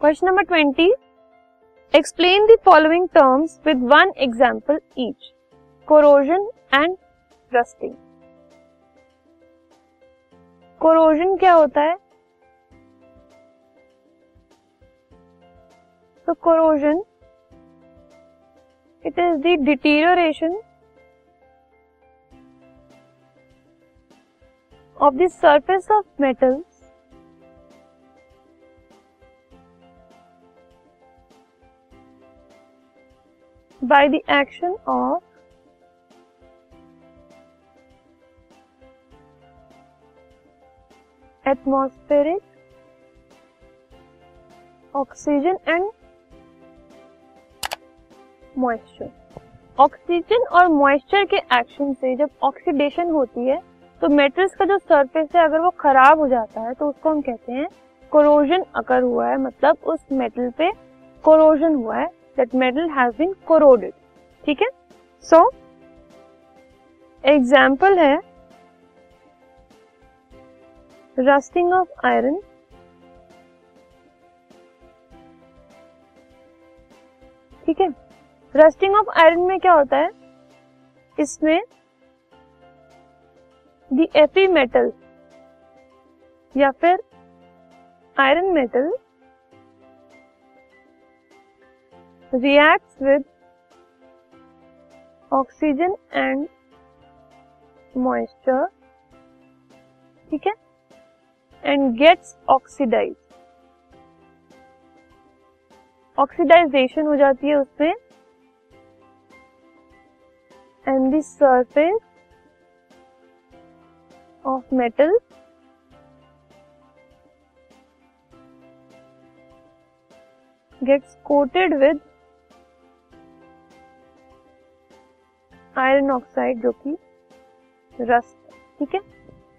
Question number twenty explain the following terms with one example each corrosion and rusting corrosion क्या होता है? तो corrosion it is the deterioration of the surface of metals by the action of atmospheric oxygen and moisture oxygen और moisture के action से जब oxidation होती है तो मेटल्स का जो सरफेस है, अगर वो खराब हो जाता है तो उसको हम कहते हैं कोरोजन अकर हुआ है मतलब उस मेटल पे कोरोजन हुआ है that metal has been corroded ठीक है? सो एग्ज़ाम्पल है रस्टिंग ऑफ़ आयरन ठीक है? रस्टिंग ऑफ़ आयरन में क्या होता है? इसमें द एपी मेटल या फिर iron metal react with oxygen and moisture ठीक है? एंड गेट्स ऑक्सीडाइज ऑक्सीडाइजेशन हो जाती है उसमें। And the surface of metal gets coated with iron oxide जो कि रस्ट ठीक है?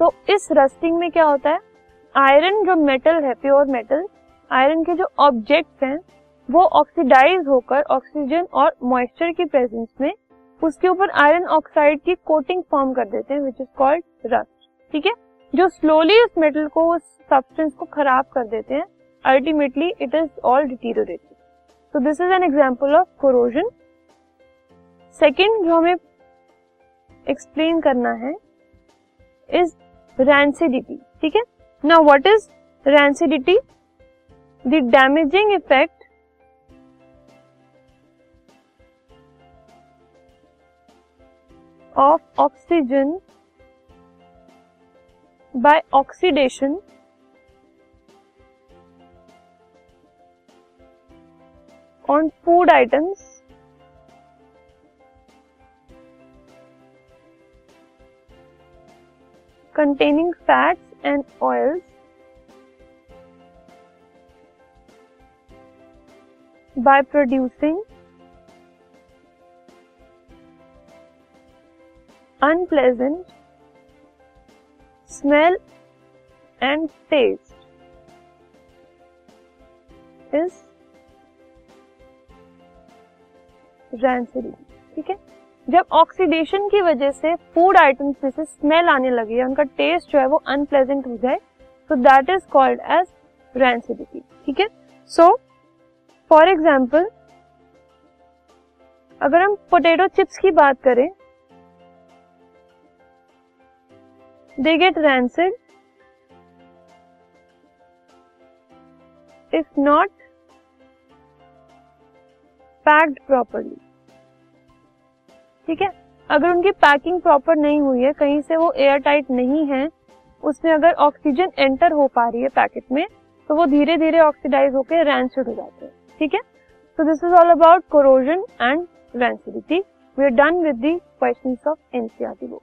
तो इस रस्टिंग में क्या होता है? आयरन जो मेटल है प्योर मेटल आयरन के जो ऑब्जेक्ट्स हैं, वो ऑक्सीडाइज होकर ऑक्सीजन और मॉइस्चर की प्रेजेंस में उसके ऊपर आयरन ऑक्साइड की कोटिंग फॉर्म कर देते हैं विच इज़ कॉल्ड रस्ट ठीक है? जो स्लोली उस मेटल को, उस सब्सटेंस को खराब कर देते हैं ultimately it is all deteriorated so this is an example of corrosion second जो हमें एक्सप्लेन करना है इज़ रैंसिडिटी ठीक है? Now what is rancidity the damaging effect of oxygen by oxidation on food items containing fats and oils by producing unpleasant smell and taste is rancidity ठीक है जब oxidation की वजह से फ़ूड आइटम्स में से स्मेल आने लगी उनका टेस्ट जो है वो अनप्लेजेंट हो जाए तो that is called as rancidity ठीक है? सो फॉर एग्ज़ाम्पल अगर हम पोटेटो चिप्स की बात करें they get rancid if not packed properly ठीक है? अगर उनकी पैकिंग प्रॉपर नहीं हुई है, कहीं से वो एयर टाइट नहीं है, उसमें अगर ऑक्सीजन एंटर हो पा रही है पैकेट में तो वो धीरे धीरे ऑक्सीडाइज होकर रैंसिड हो जाते हैं, ठीक है? So this is all about corrosion and rancidity we are done with the questions of NCERT book